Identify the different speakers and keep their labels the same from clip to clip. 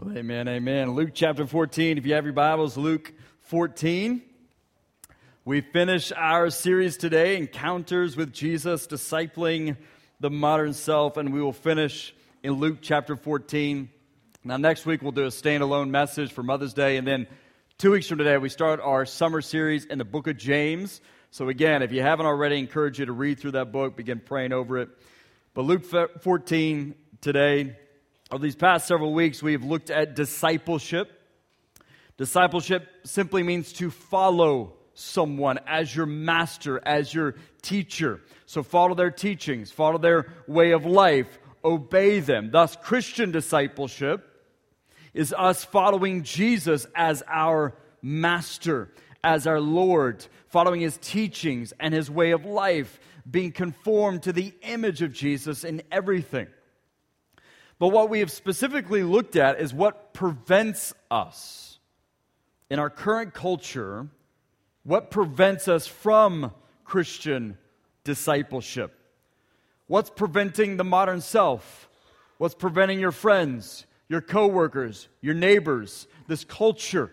Speaker 1: Well, amen, amen. Luke chapter 14. If you have your Bibles, Luke 14. We finish our series today, Encounters with Jesus, Discipling the Modern Self, and we will finish in Luke chapter 14. Now, next week we'll do a standalone message for Mother's Day, and then two weeks from today we start our summer series in the book of James. So, again, if you haven't already, I encourage you to read through that book, begin praying over it. But Luke 14 today, over these past several weeks, we have looked at discipleship. Discipleship simply means to follow someone as your master, as your teacher. So follow their teachings, follow their way of life, obey them. Thus, Christian discipleship is us following Jesus as our master, as our Lord, following his teachings and his way of life, being conformed to the image of Jesus in everything. But what we have specifically looked at is what prevents us in our current culture, what prevents us from Christian discipleship. What's preventing the modern self? What's preventing your friends, your coworkers, your neighbors, this culture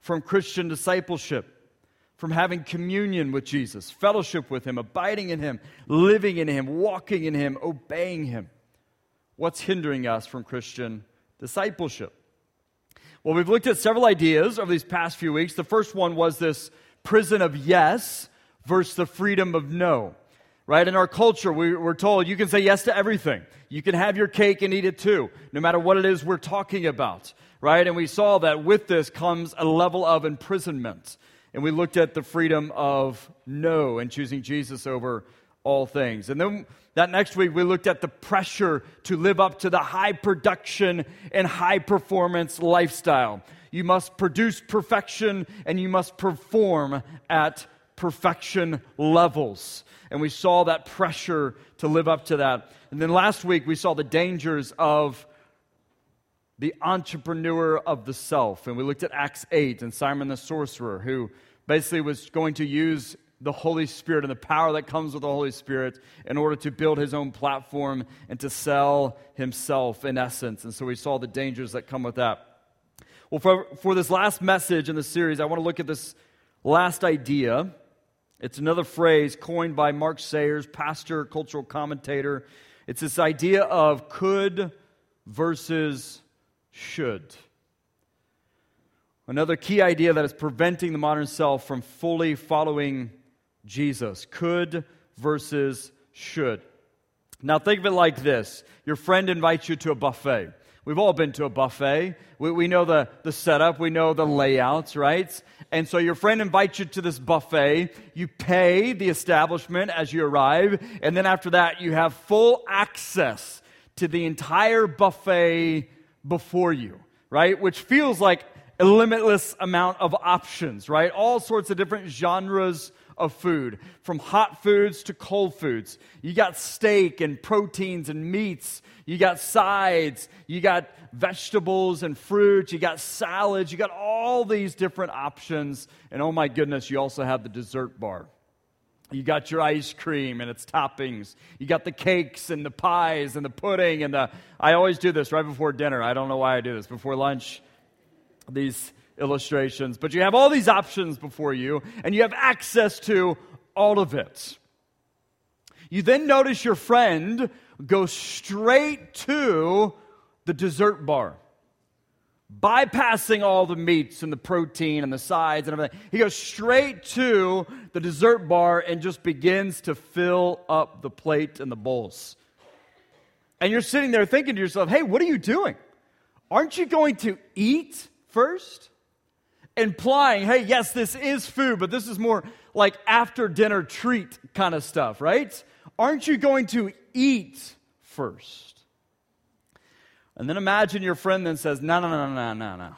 Speaker 1: from Christian discipleship? From having communion with Jesus, fellowship with Him, abiding in Him, living in Him, walking in Him, obeying Him. What's hindering us from Christian discipleship? Well, we've looked at several ideas over these past few weeks. The first one was this prison of yes versus the freedom of no. Right? In our culture, we, are told you can say yes to everything. You can have your cake and eat it too, no matter what it is we're talking about. Right? And we saw that with this comes a level of imprisonment. And we looked at the freedom of no and choosing Jesus over all things. And then that next week, we looked at the pressure to live up to the high production and high performance lifestyle. You must produce perfection and you must perform at perfection levels. And we saw that pressure to live up to that. And then last week, we saw the dangers of the entrepreneur of the self. And we looked at Acts 8 and Simon the sorcerer, who basically was going to use the Holy Spirit and the power that comes with the Holy Spirit in order to build his own platform and to sell himself in essence. And so we saw the dangers that come with that. Well, for, for this last message in the series, I want to look at this last idea. It's another phrase coined by Mark Sayers, pastor, cultural commentator. It's this idea of could versus should. Another key idea that is preventing the modern self from fully following Jesus. Could versus should. Now, think of it like this your friend invites you to a buffet. We've all been to a buffet. We, we know the, the setup, we know the layouts, right? And so your friend invites you to this buffet. You pay the establishment as you arrive. And then after that, you have full access to the entire buffet before you, right? Which feels like a limitless amount of options, right? All sorts of different genres of food, from hot foods to cold foods. You got steak and proteins and meats. You got sides. You got vegetables and fruit. You got salads. You got all these different options. And oh my goodness, you also have the dessert bar. You got your ice cream and its toppings. You got the cakes and the pies and the pudding and the. I always do this right before dinner. I don't know why I do this. Before lunch, these illustrations, but you have all these options before you, and you have access to all of it. You then notice your friend go straight to the dessert bar, bypassing all the meats and the protein and the sides and everything. He goes straight to the dessert bar and just begins to fill up the plate and the bowls. And you're sitting there thinking to yourself, hey, what are you doing? Aren't you going to eat first? Implying, hey, yes, this is food, but this is more like after dinner treat kind of stuff, right? Aren't you going to eat first? And then imagine your friend then says, no, no, no, no, no, no.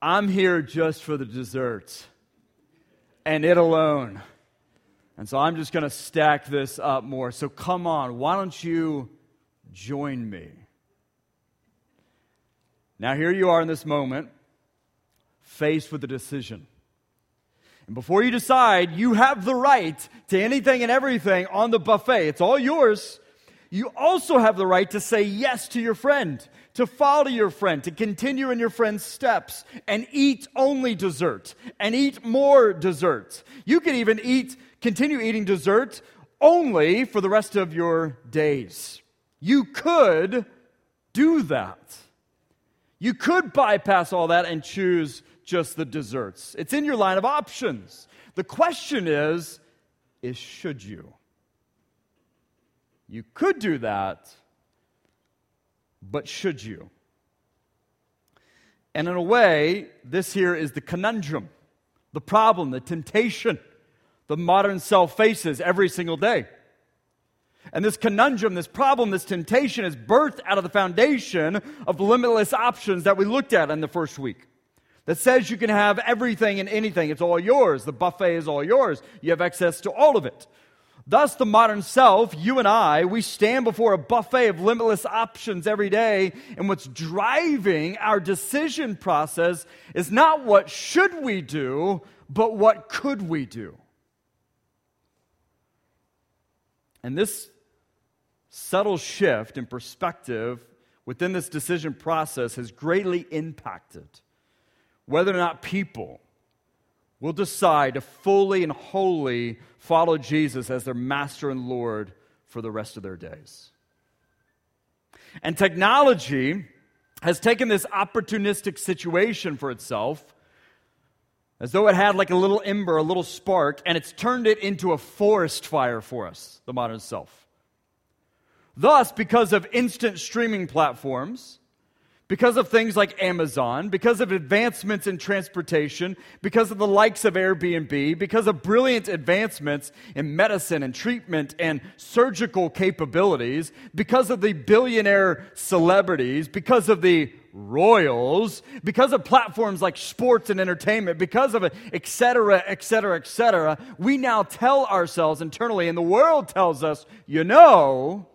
Speaker 1: I'm here just for the desserts and it alone. And so I'm just going to stack this up more. So come on, why don't you join me? Now, here you are in this moment faced with a decision. And before you decide, you have the right to anything and everything on the buffet. It's all yours. You also have the right to say yes to your friend, to follow your friend, to continue in your friend's steps, and eat only dessert, and eat more dessert. You can even eat, continue eating dessert only for the rest of your days. You could do that. You could bypass all that and choose just the desserts. It's in your line of options. The question is, is should you? You could do that, but should you? And in a way, this here is the conundrum, the problem, the temptation the modern self faces every single day. And this conundrum, this problem, this temptation is birthed out of the foundation of limitless options that we looked at in the first week. That says you can have everything and anything. It's all yours. The buffet is all yours. You have access to all of it. Thus, the modern self, you and I, we stand before a buffet of limitless options every day, and what's driving our decision process is not what should we do, but what could we do. And this subtle shift in perspective within this decision process has greatly impacted whether or not people will decide to fully and wholly follow Jesus as their master and Lord for the rest of their days. And technology has taken this opportunistic situation for itself as though it had like a little ember, a little spark, and it's turned it into a forest fire for us, the modern self. Thus, because of instant streaming platforms, because of things like Amazon, because of advancements in transportation, because of the likes of Airbnb, because of brilliant advancements in medicine and treatment and surgical capabilities, because of the billionaire celebrities, because of the royals, because of platforms like sports and entertainment, because of it, et cetera, et cetera, et cetera, we now tell ourselves internally, and the world tells us, you know,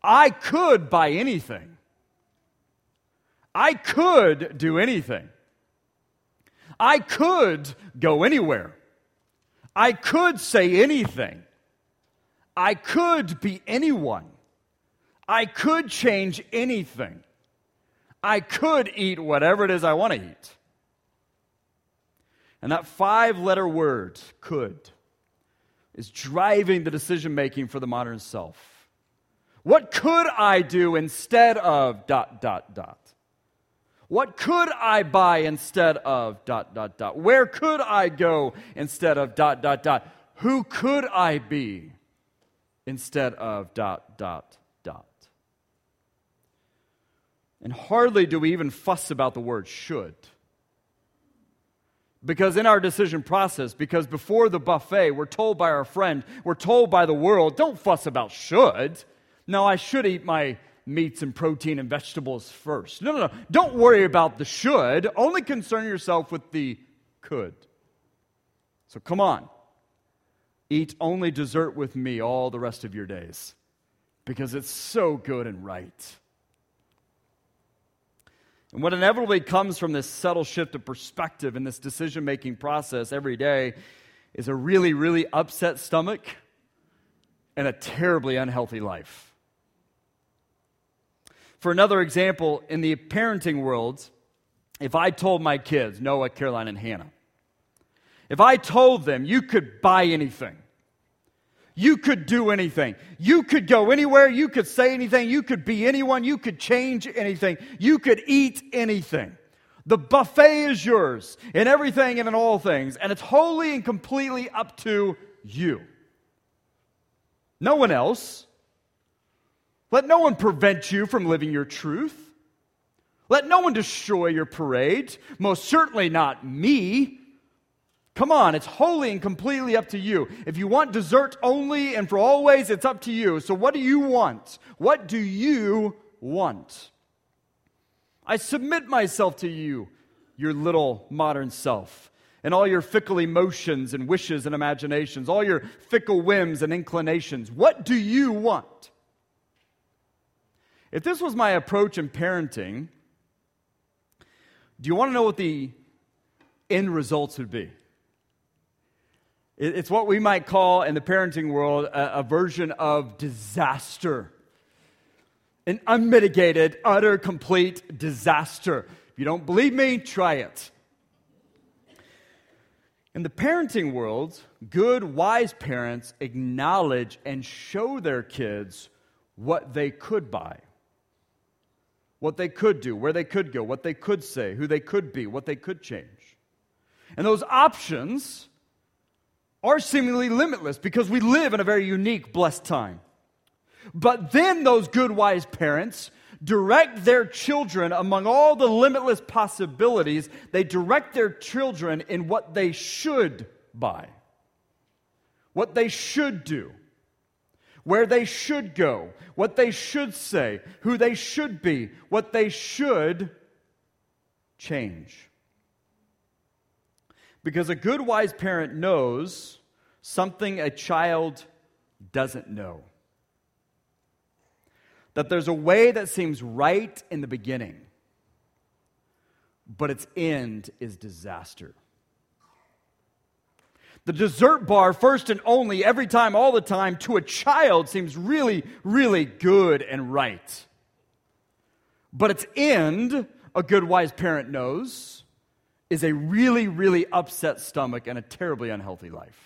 Speaker 1: I could buy anything. I could do anything. I could go anywhere. I could say anything. I could be anyone. I could change anything. I could eat whatever it is I want to eat. And that five letter word, could, is driving the decision making for the modern self. What could I do instead of dot, dot, dot? What could I buy instead of dot, dot, dot? Where could I go instead of dot, dot, dot? Who could I be instead of dot, dot, dot? And hardly do we even fuss about the word should. Because in our decision process, because before the buffet, we're told by our friend, we're told by the world, don't fuss about should. No, I should eat my meats and protein and vegetables first. No, no, no. Don't worry about the should. Only concern yourself with the could. So come on. Eat only dessert with me all the rest of your days because it's so good and right. And what inevitably comes from this subtle shift of perspective in this decision making process every day is a really, really upset stomach and a terribly unhealthy life. For another example, in the parenting world, if I told my kids, Noah, Caroline, and Hannah, if I told them you could buy anything, you could do anything. You could go anywhere. You could say anything. You could be anyone. You could change anything. You could eat anything. The buffet is yours in everything and in all things, and it's wholly and completely up to you. No one else. Let no one prevent you from living your truth. Let no one destroy your parade, most certainly not me. Come on, it's wholly and completely up to you. If you want dessert only and for always, it's up to you. So, what do you want? What do you want? I submit myself to you, your little modern self, and all your fickle emotions and wishes and imaginations, all your fickle whims and inclinations. What do you want? If this was my approach in parenting, do you want to know what the end results would be? It's what we might call in the parenting world a, a version of disaster. an unmitigated, utter, complete disaster. If you don't believe me, try it. In the parenting world, good, wise parents acknowledge and show their kids what they could buy, what they could do, where they could go, what they could say, who they could be, what they could change. And those options are seemingly limitless because we live in a very unique, blessed time. But then those good, wise parents direct their children among all the limitless possibilities, they direct their children in what they should buy, what they should do, where they should go, what they should say, who they should be, what they should change. Because a good, wise parent knows something a child doesn't know that there's a way that seems right in the beginning, but its end is disaster. The dessert bar, first and only, every time, all the time, to a child seems really, really good and right. But its end, a good, wise parent knows, is a really, really upset stomach and a terribly unhealthy life.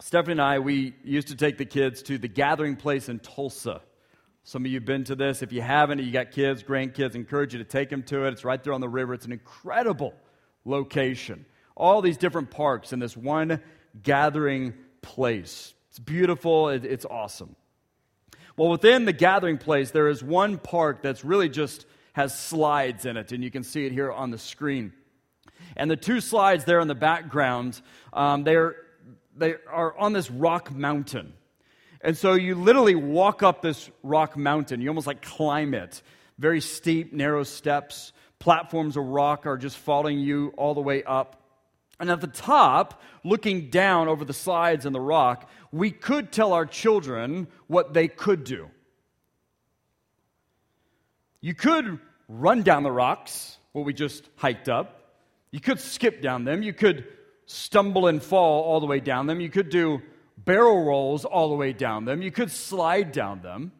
Speaker 1: Stephanie and I, we used to take the kids to the gathering place in Tulsa. Some of you have been to this. If you haven't, you got kids, grandkids, encourage you to take them to it. It's right there on the river. It's an incredible location. All these different parks in this one gathering place. It's beautiful, it's awesome. Well, within the gathering place, there is one park that's really just has slides in it, and you can see it here on the screen. And the two slides there in the background, um, they're they are on this rock mountain. And so you literally walk up this rock mountain. You almost like climb it. Very steep, narrow steps. Platforms of rock are just following you all the way up. And at the top, looking down over the sides and the rock, we could tell our children what they could do. You could run down the rocks, what we just hiked up. You could skip down them. You could stumble and fall all the way down them. You could do barrel rolls all the way down them. You could slide down them.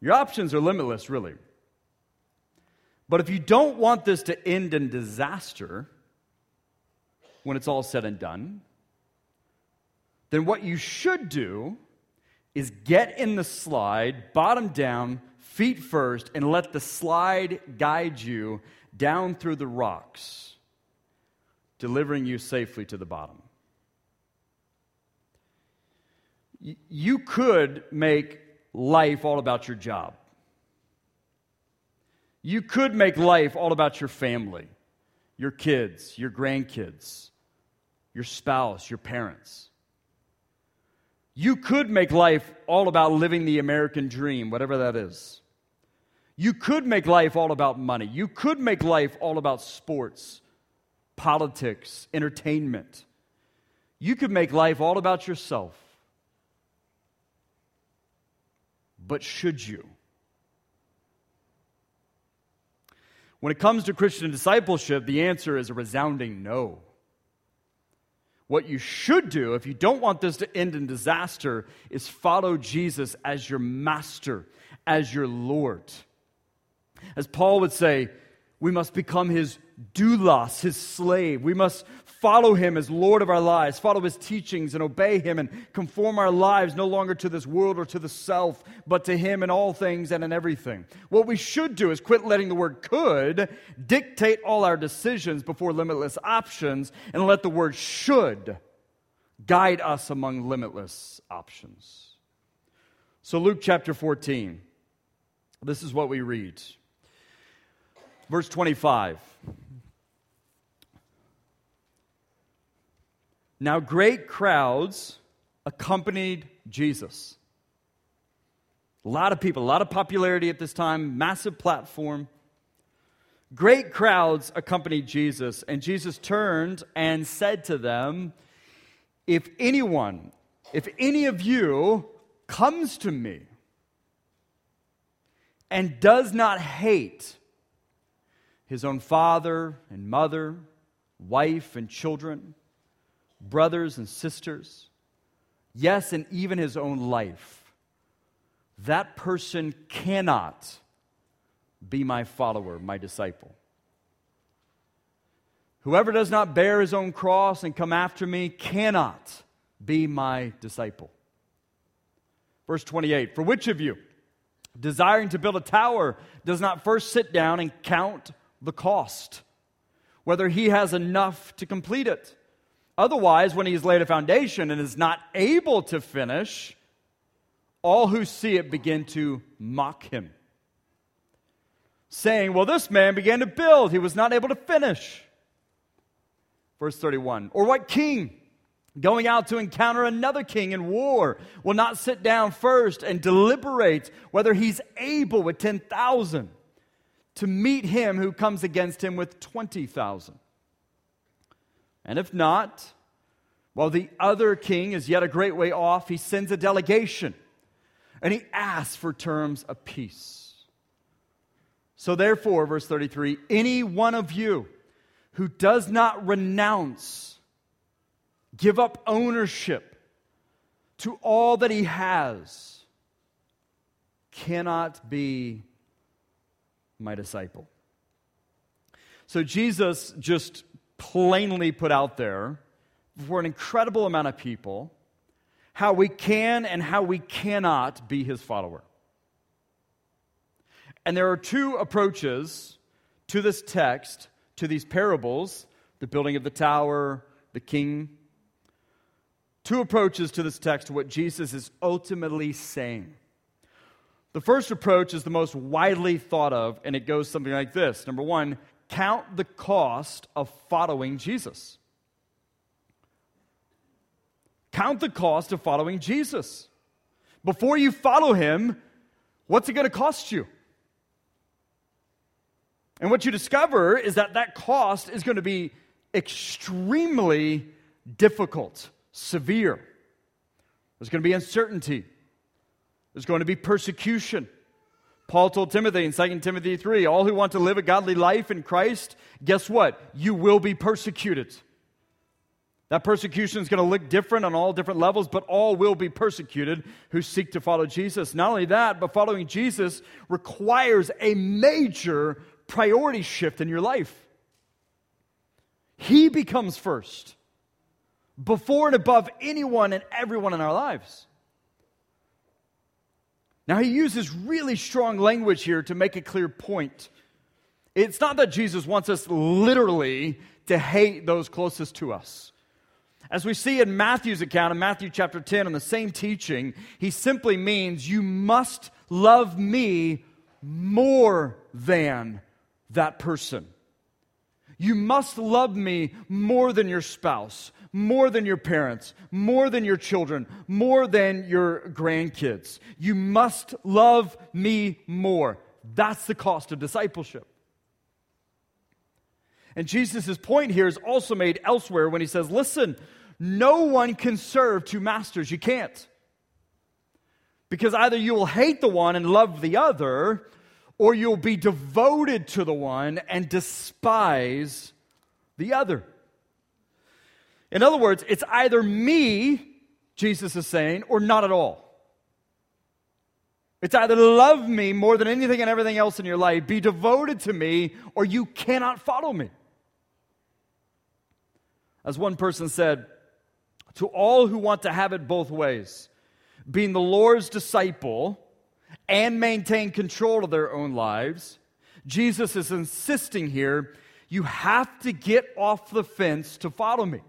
Speaker 1: Your options are limitless, really. But if you don't want this to end in disaster when it's all said and done, then what you should do is get in the slide, bottom down, feet first, and let the slide guide you down through the rocks, delivering you safely to the bottom. You could make life all about your job. You could make life all about your family, your kids, your grandkids, your spouse, your parents. You could make life all about living the American dream, whatever that is. You could make life all about money. You could make life all about sports, politics, entertainment. You could make life all about yourself. But should you? When it comes to Christian discipleship, the answer is a resounding no. What you should do, if you don't want this to end in disaster, is follow Jesus as your master, as your Lord. As Paul would say, we must become his doulos, his slave. We must follow him as Lord of our lives, follow his teachings and obey him and conform our lives no longer to this world or to the self, but to him in all things and in everything. What we should do is quit letting the word could dictate all our decisions before limitless options and let the word should guide us among limitless options. So, Luke chapter 14, this is what we read. Verse 25. Now, great crowds accompanied Jesus. A lot of people, a lot of popularity at this time, massive platform. Great crowds accompanied Jesus, and Jesus turned and said to them, If anyone, if any of you comes to me and does not hate his own father and mother, wife and children, brothers and sisters, yes, and even his own life, that person cannot be my follower, my disciple. Whoever does not bear his own cross and come after me cannot be my disciple. Verse 28 For which of you, desiring to build a tower, does not first sit down and count the cost, whether he has enough to complete it? Otherwise, when he has laid a foundation and is not able to finish, all who see it begin to mock him, saying, Well, this man began to build, he was not able to finish. Verse 31 Or what king? going out to encounter another king in war will not sit down first and deliberate whether he's able with 10,000 to meet him who comes against him with 20,000. And if not, while the other king is yet a great way off, he sends a delegation and he asks for terms of peace. So, therefore, verse 33 any one of you who does not renounce, give up ownership to all that he has, cannot be my disciple. So, Jesus just plainly put out there for an incredible amount of people how we can and how we cannot be his follower. And there are two approaches to this text, to these parables the building of the tower, the king. Two approaches to this text to what Jesus is ultimately saying. The first approach is the most widely thought of, and it goes something like this Number one, count the cost of following Jesus. Count the cost of following Jesus. Before you follow him, what's it going to cost you? And what you discover is that that cost is going to be extremely difficult, severe. There's going to be uncertainty. There's going to be persecution. Paul told Timothy in 2 Timothy 3 all who want to live a godly life in Christ, guess what? You will be persecuted. That persecution is going to look different on all different levels, but all will be persecuted who seek to follow Jesus. Not only that, but following Jesus requires a major priority shift in your life. He becomes first, before and above anyone and everyone in our lives. Now, he uses really strong language here to make a clear point. It's not that Jesus wants us literally to hate those closest to us. As we see in Matthew's account, in Matthew chapter 10, on the same teaching, he simply means you must love me more than that person. You must love me more than your spouse, more than your parents, more than your children, more than your grandkids. You must love me more. That's the cost of discipleship. And Jesus' point here is also made elsewhere when he says, Listen, no one can serve two masters. You can't. Because either you will hate the one and love the other, or you'll be devoted to the one and despise the other. In other words, it's either me, Jesus is saying, or not at all. It's either love me more than anything and everything else in your life, be devoted to me, or you cannot follow me. As one person said, to all who want to have it both ways, being the Lord's disciple and maintain control of their own lives, Jesus is insisting here you have to get off the fence to follow me.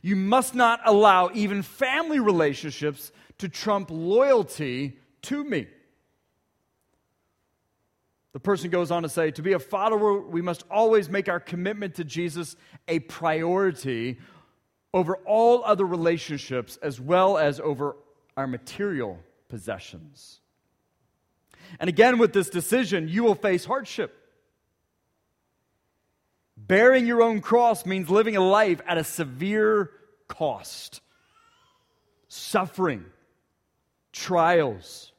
Speaker 1: You must not allow even family relationships to trump loyalty to me. The person goes on to say, to be a follower, we must always make our commitment to Jesus a priority over all other relationships as well as over our material possessions. And again, with this decision, you will face hardship. Bearing your own cross means living a life at a severe cost. Suffering, trials,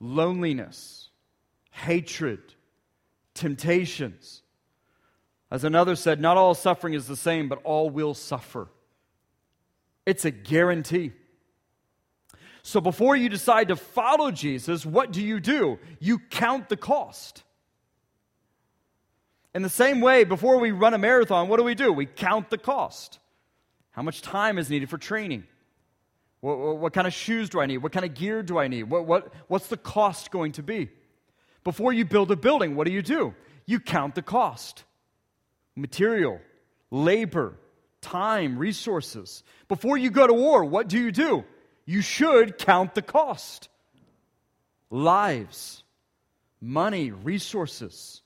Speaker 1: loneliness, hatred, temptations. As another said, not all suffering is the same, but all will suffer. It's a guarantee. So before you decide to follow Jesus, what do you do? You count the cost. In the same way, before we run a marathon, what do we do? We count the cost. How much time is needed for training? What, what, what, kind of shoes do I need? What kind of gear do I need? What, what, what's the cost going to be? Before you build a building, what do you do? You count the cost material, labor, time, resources. Before you go to war, what do you do? You should count the cost lives, money, resources.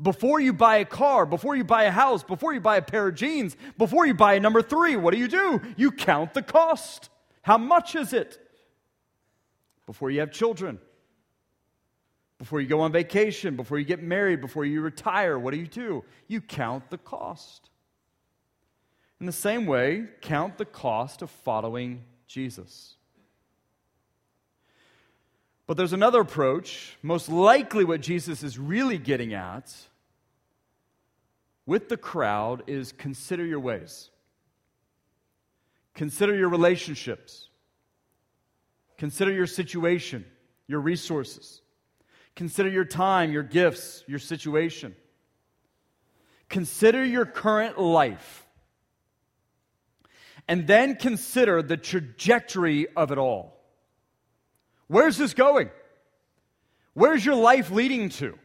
Speaker 1: Before you buy a car, before you buy a house, before you buy a pair of jeans, before you buy a number three, what do you do? You count the cost. How much is it? Before you have children, before you go on vacation, before you get married, before you retire, what do you do? You count the cost. In the same way, count the cost of following Jesus. But there's another approach. Most likely, what Jesus is really getting at with the crowd is consider your ways, consider your relationships, consider your situation, your resources, consider your time, your gifts, your situation. Consider your current life. And then consider the trajectory of it all. Where's this going? Where's your life leading to?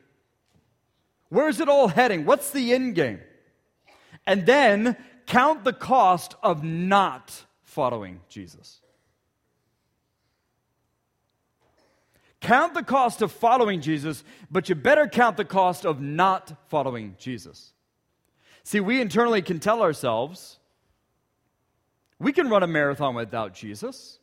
Speaker 1: Where's it all heading? What's the end game? And then count the cost of not following Jesus. Count the cost of following Jesus, but you better count the cost of not following Jesus. See, we internally can tell ourselves we can run a marathon without Jesus.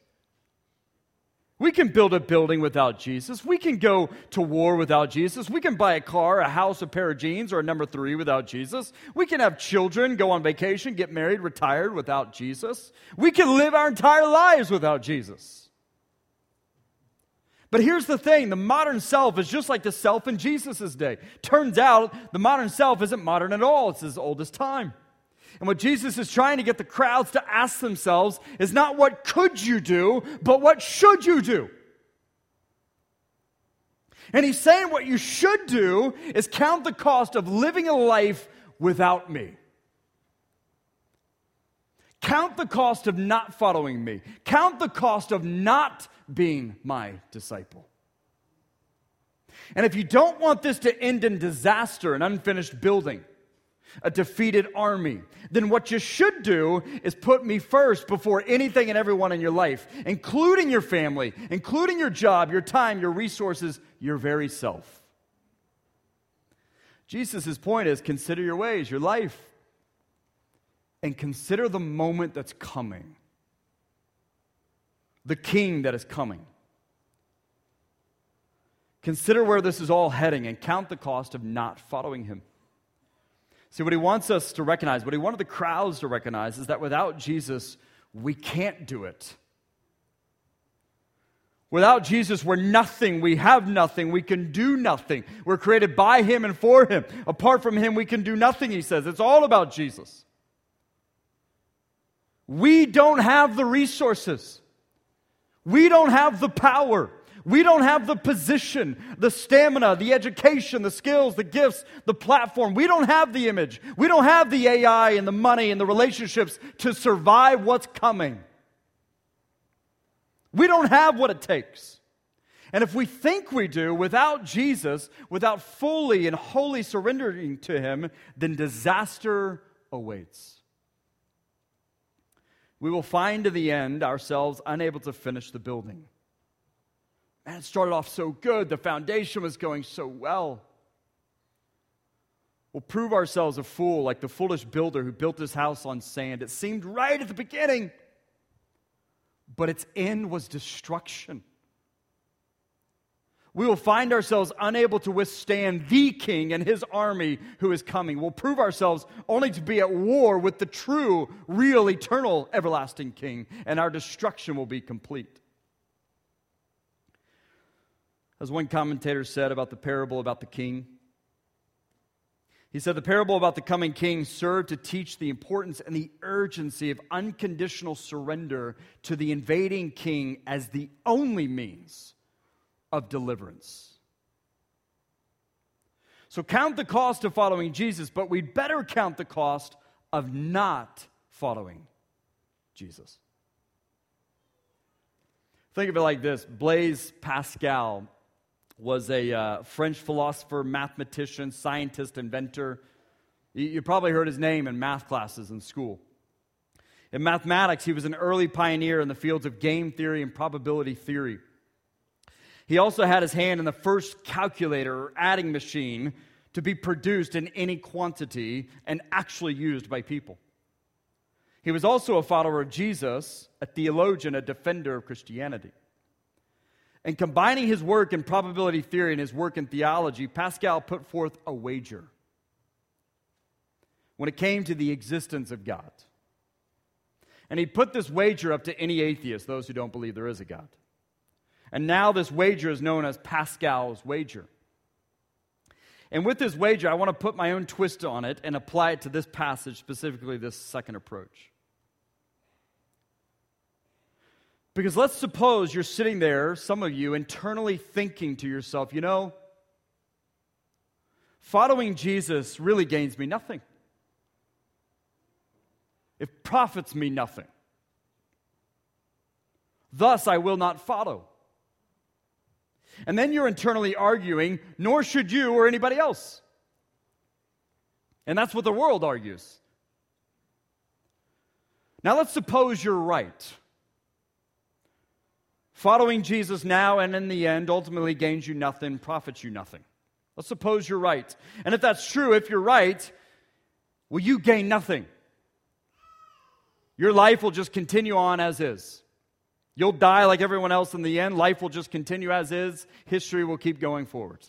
Speaker 1: We can build a building without Jesus. We can go to war without Jesus. We can buy a car, a house, a pair of jeans, or a number three without Jesus. We can have children, go on vacation, get married, retired without Jesus. We can live our entire lives without Jesus. But here's the thing the modern self is just like the self in Jesus' day. Turns out the modern self isn't modern at all, it's as old as time. And what Jesus is trying to get the crowds to ask themselves is not what could you do, but what should you do? And he's saying what you should do is count the cost of living a life without me. Count the cost of not following me. Count the cost of not being my disciple. And if you don't want this to end in disaster, an unfinished building, a defeated army, then what you should do is put me first before anything and everyone in your life, including your family, including your job, your time, your resources, your very self. Jesus' point is consider your ways, your life, and consider the moment that's coming, the king that is coming. Consider where this is all heading and count the cost of not following him. See, what he wants us to recognize, what he wanted the crowds to recognize, is that without Jesus, we can't do it. Without Jesus, we're nothing. We have nothing. We can do nothing. We're created by Him and for Him. Apart from Him, we can do nothing, He says. It's all about Jesus. We don't have the resources, we don't have the power. We don't have the position, the stamina, the education, the skills, the gifts, the platform. We don't have the image. We don't have the AI and the money and the relationships to survive what's coming. We don't have what it takes. And if we think we do without Jesus, without fully and wholly surrendering to Him, then disaster awaits. We will find in the end ourselves unable to finish the building. Man, it started off so good. The foundation was going so well. We'll prove ourselves a fool like the foolish builder who built his house on sand. It seemed right at the beginning, but its end was destruction. We will find ourselves unable to withstand the king and his army who is coming. We'll prove ourselves only to be at war with the true, real, eternal, everlasting king, and our destruction will be complete. As one commentator said about the parable about the king, He said the parable about the coming king served to teach the importance and the urgency of unconditional surrender to the invading king as the only means of deliverance. So count the cost of following Jesus, but we'd better count the cost of not following Jesus. Think of it like this Blaise Pascal was a uh, French philosopher, mathematician, scientist, inventor. You, you probably heard his name in math classes in school. In mathematics, he was an early pioneer in the fields of game theory and probability theory. He also had his hand in the first calculator or adding machine to be produced in any quantity and actually used by people. He was also a follower of Jesus, a theologian, a defender of Christianity. And combining his work in probability theory and his work in theology, Pascal put forth a wager when it came to the existence of God. And he put this wager up to any atheist, those who don't believe there is a God. And now this wager is known as Pascal's wager. And with this wager, I want to put my own twist on it and apply it to this passage, specifically this second approach. Because let's suppose you're sitting there, some of you, internally thinking to yourself, you know, following Jesus really gains me nothing. It profits me nothing. Thus, I will not follow. And then you're internally arguing, nor should you or anybody else. And that's what the world argues. Now, let's suppose you're right. Following Jesus now and in the end ultimately gains you nothing, profits you nothing. Let's suppose you're right. And if that's true, if you're right, will you gain nothing? Your life will just continue on as is. You'll die like everyone else in the end. Life will just continue as is. History will keep going forward.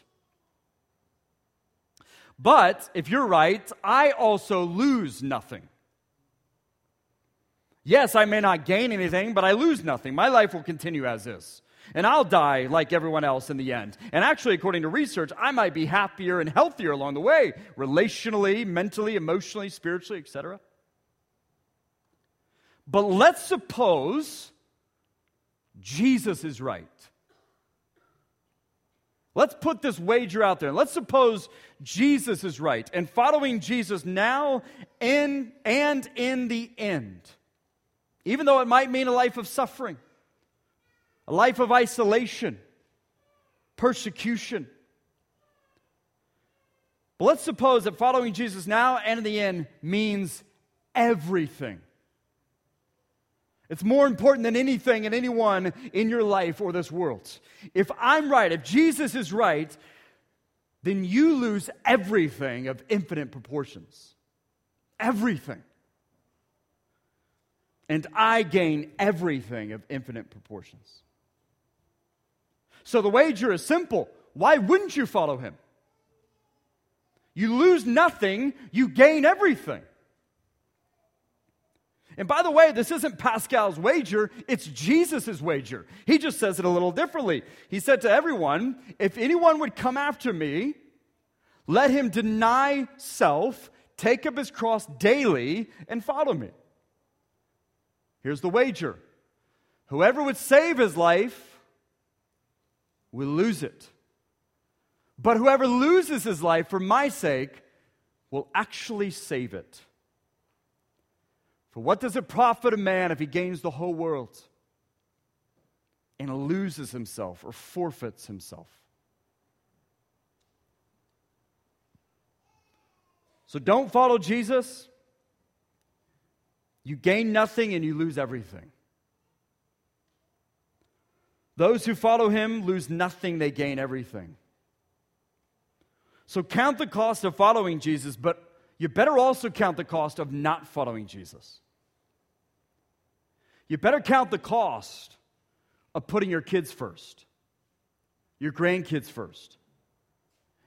Speaker 1: But if you're right, I also lose nothing. Yes, I may not gain anything, but I lose nothing. My life will continue as is. And I'll die like everyone else in the end. And actually, according to research, I might be happier and healthier along the way, relationally, mentally, emotionally, spiritually, etc. But let's suppose Jesus is right. Let's put this wager out there. Let's suppose Jesus is right and following Jesus now and, and in the end even though it might mean a life of suffering, a life of isolation, persecution. But let's suppose that following Jesus now and in the end means everything. It's more important than anything and anyone in your life or this world. If I'm right, if Jesus is right, then you lose everything of infinite proportions. Everything and I gain everything of infinite proportions. So the wager is simple. Why wouldn't you follow him? You lose nothing, you gain everything. And by the way, this isn't Pascal's wager, it's Jesus' wager. He just says it a little differently. He said to everyone, If anyone would come after me, let him deny self, take up his cross daily, and follow me. Here's the wager whoever would save his life will lose it. But whoever loses his life for my sake will actually save it. For what does it profit a man if he gains the whole world and loses himself or forfeits himself? So don't follow Jesus you gain nothing and you lose everything. Those who follow him lose nothing, they gain everything. So count the cost of following Jesus, but you better also count the cost of not following Jesus. You better count the cost of putting your kids first, your grandkids first.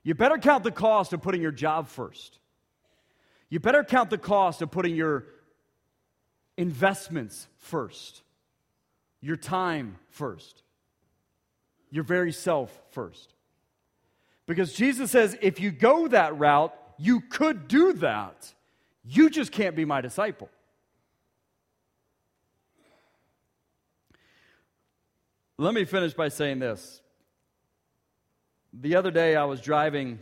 Speaker 1: You better count the cost of putting your job first. You better count the cost of putting your investments first, your time first, your very self first. Because Jesus says if you go that route, you could do that. You just can't be my disciple. Let me finish by saying this. The other day, I was driving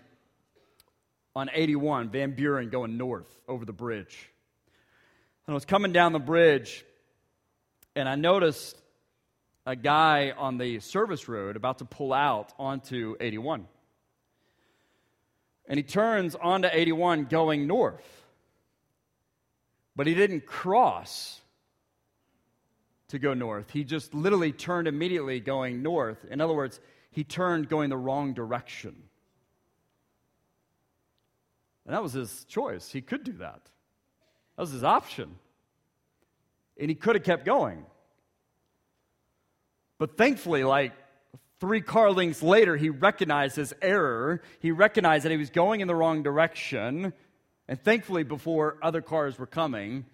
Speaker 1: on 81, Van Buren, going north over the bridge. And I was coming down the bridge, and I noticed a guy on the service road about to pull out onto 81. And he turns onto 81 going north. But he didn't cross to go north. He just literally turned immediately going north. In other words, he turned going the wrong direction. And that was his choice. He could do that, that was his option. And he could have kept going. But thankfully, like three car lengths later, he recognized his error. He recognized that he was going in the wrong direction. And thankfully, before other cars were coming,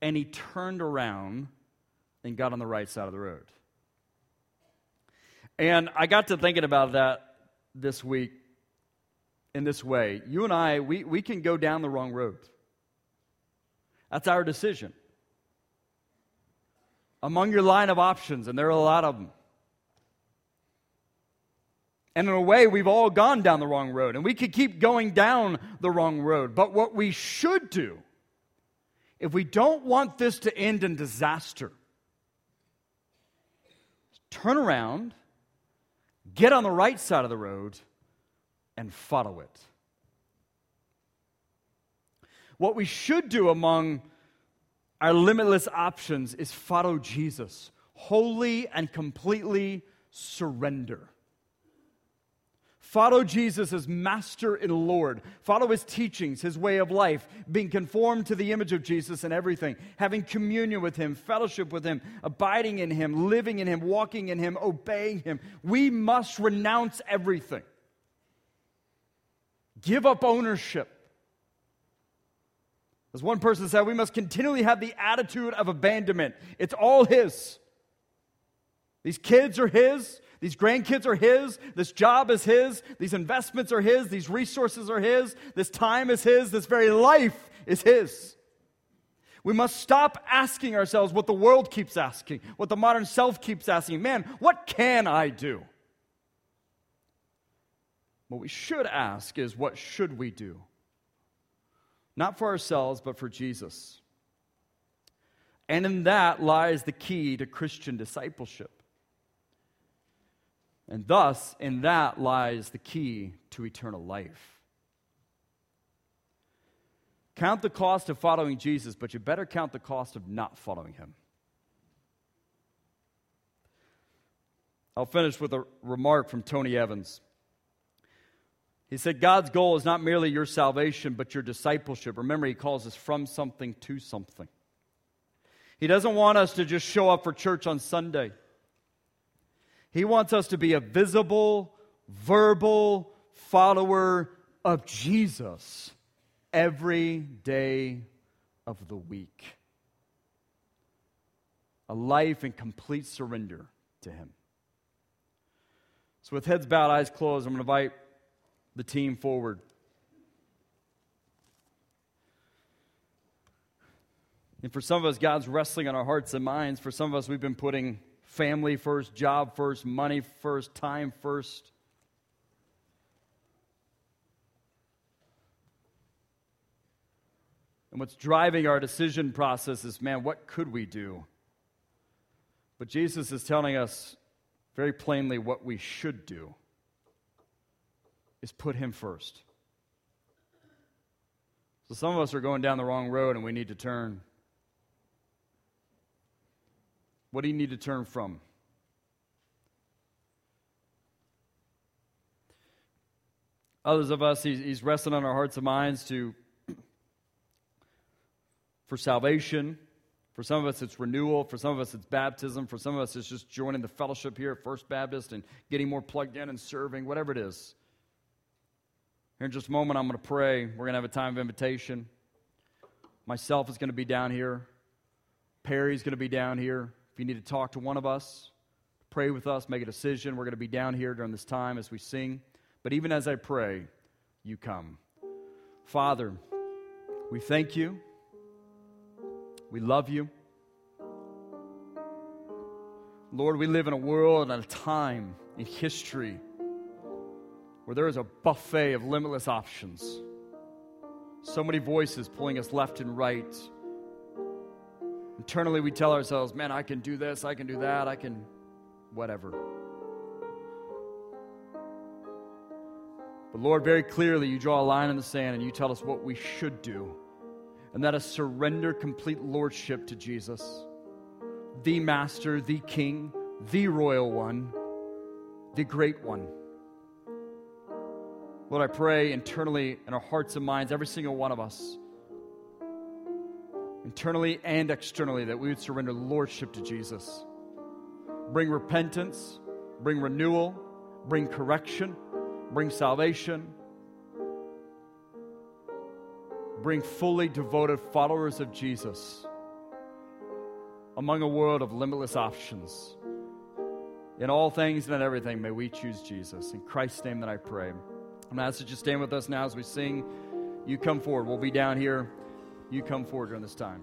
Speaker 1: and he turned around and got on the right side of the road. And I got to thinking about that this week in this way. You and I, we, we can go down the wrong road. That's our decision among your line of options, and there are a lot of them. And in a way, we've all gone down the wrong road, and we could keep going down the wrong road. But what we should do, if we don't want this to end in disaster, turn around, get on the right side of the road, and follow it. What we should do among our limitless options is follow Jesus, wholly and completely surrender. Follow Jesus as Master and Lord. Follow his teachings, his way of life, being conformed to the image of Jesus in everything, having communion with him, fellowship with him, abiding in him, living in him, walking in him, obeying him. We must renounce everything. Give up ownership. As one person said, we must continually have the attitude of abandonment. It's all His. These kids are His. These grandkids are His. This job is His. These investments are His. These resources are His. This time is His. This very life is His. We must stop asking ourselves what the world keeps asking, what the modern self keeps asking. Man, what can I do? What we should ask is, what should we do? Not for ourselves, but for Jesus. And in that lies the key to Christian discipleship. And thus, in that lies the key to eternal life. Count the cost of following Jesus, but you better count the cost of not following him. I'll finish with a remark from Tony Evans. He said, God's goal is not merely your salvation, but your discipleship. Remember, he calls us from something to something. He doesn't want us to just show up for church on Sunday. He wants us to be a visible, verbal follower of Jesus every day of the week. A life in complete surrender to Him. So, with heads bowed, eyes closed, I'm going to invite the team forward. And for some of us, God's wrestling on our hearts and minds. For some of us, we've been putting family first, job first, money first, time first. And what's driving our decision process is man, what could we do? But Jesus is telling us very plainly what we should do is put Him first. So some of us are going down the wrong road and we need to turn. What do you need to turn from? Others of us, he's, resting on our hearts and minds to for salvation. For some of us, it's renewal. For some of us, it's baptism. For some of us, it's just joining the fellowship here at First Baptist and getting more plugged in and serving, whatever it is. Here in just a moment, I'm going to pray. We're going to have a time of invitation. Myself is going to be down here. Perry's going to be down here. If you need to talk to one of us, pray with us, make a decision, we're going to be down here during this time as we sing. But even as I pray, you come. Father, we thank you. We love you. Lord, we live in a world and a time in history where there is a buffet of limitless options. So many voices pulling us left and right. Internally, we tell ourselves, man, I can do this, I can do that, I can whatever. But Lord, very clearly, you draw a line in the sand and you tell us what we should do. And that is surrender complete lordship to Jesus the Master, the King, the Royal One, the Great One. Lord, I pray internally in our hearts and minds, every single one of us, internally and externally, that we would surrender lordship to Jesus. Bring repentance, bring renewal, bring correction, bring salvation, bring fully devoted followers of Jesus among a world of limitless options. In all things and in everything, may we choose Jesus. In Christ's name that I pray. I'm going to ask you to stand with us now as we sing. You come forward. We'll be down here. You come forward during this time.